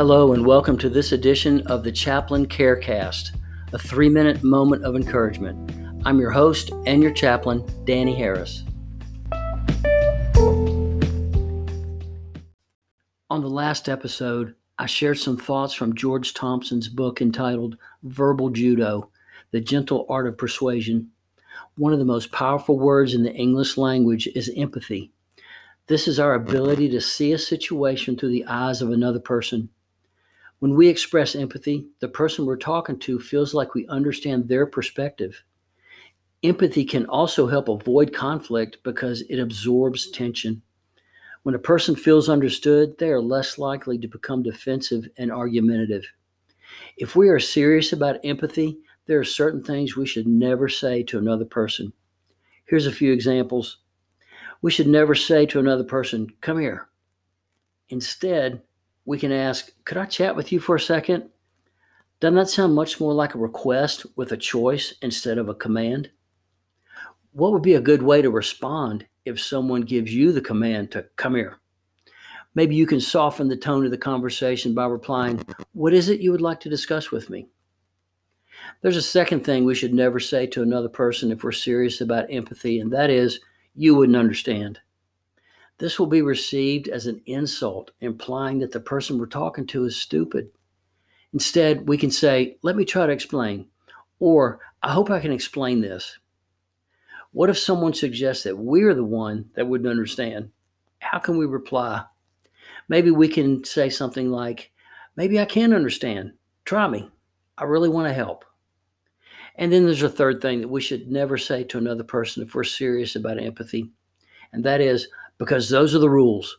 Hello, and welcome to this edition of the Chaplain Carecast, a three minute moment of encouragement. I'm your host and your chaplain, Danny Harris. On the last episode, I shared some thoughts from George Thompson's book entitled Verbal Judo The Gentle Art of Persuasion. One of the most powerful words in the English language is empathy. This is our ability to see a situation through the eyes of another person when we express empathy, the person we're talking to feels like we understand their perspective. Empathy can also help avoid conflict because it absorbs tension. When a person feels understood, they are less likely to become defensive and argumentative. If we are serious about empathy, there are certain things we should never say to another person. Here's a few examples. We should never say to another person, Come here. Instead, we can ask, Could I chat with you for a second? Doesn't that sound much more like a request with a choice instead of a command? What would be a good way to respond if someone gives you the command to come here? Maybe you can soften the tone of the conversation by replying, What is it you would like to discuss with me? There's a second thing we should never say to another person if we're serious about empathy, and that is, You wouldn't understand. This will be received as an insult, implying that the person we're talking to is stupid. Instead, we can say, Let me try to explain, or I hope I can explain this. What if someone suggests that we're the one that wouldn't understand? How can we reply? Maybe we can say something like, Maybe I can understand. Try me. I really want to help. And then there's a third thing that we should never say to another person if we're serious about empathy, and that is, because those are the rules.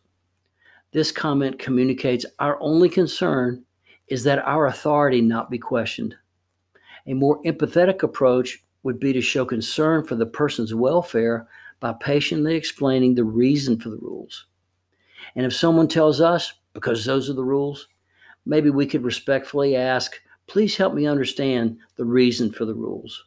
This comment communicates our only concern is that our authority not be questioned. A more empathetic approach would be to show concern for the person's welfare by patiently explaining the reason for the rules. And if someone tells us, because those are the rules, maybe we could respectfully ask, please help me understand the reason for the rules.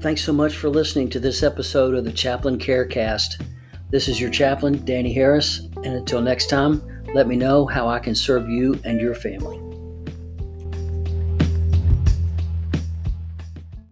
Thanks so much for listening to this episode of the Chaplain Carecast. This is your chaplain, Danny Harris, and until next time, let me know how I can serve you and your family.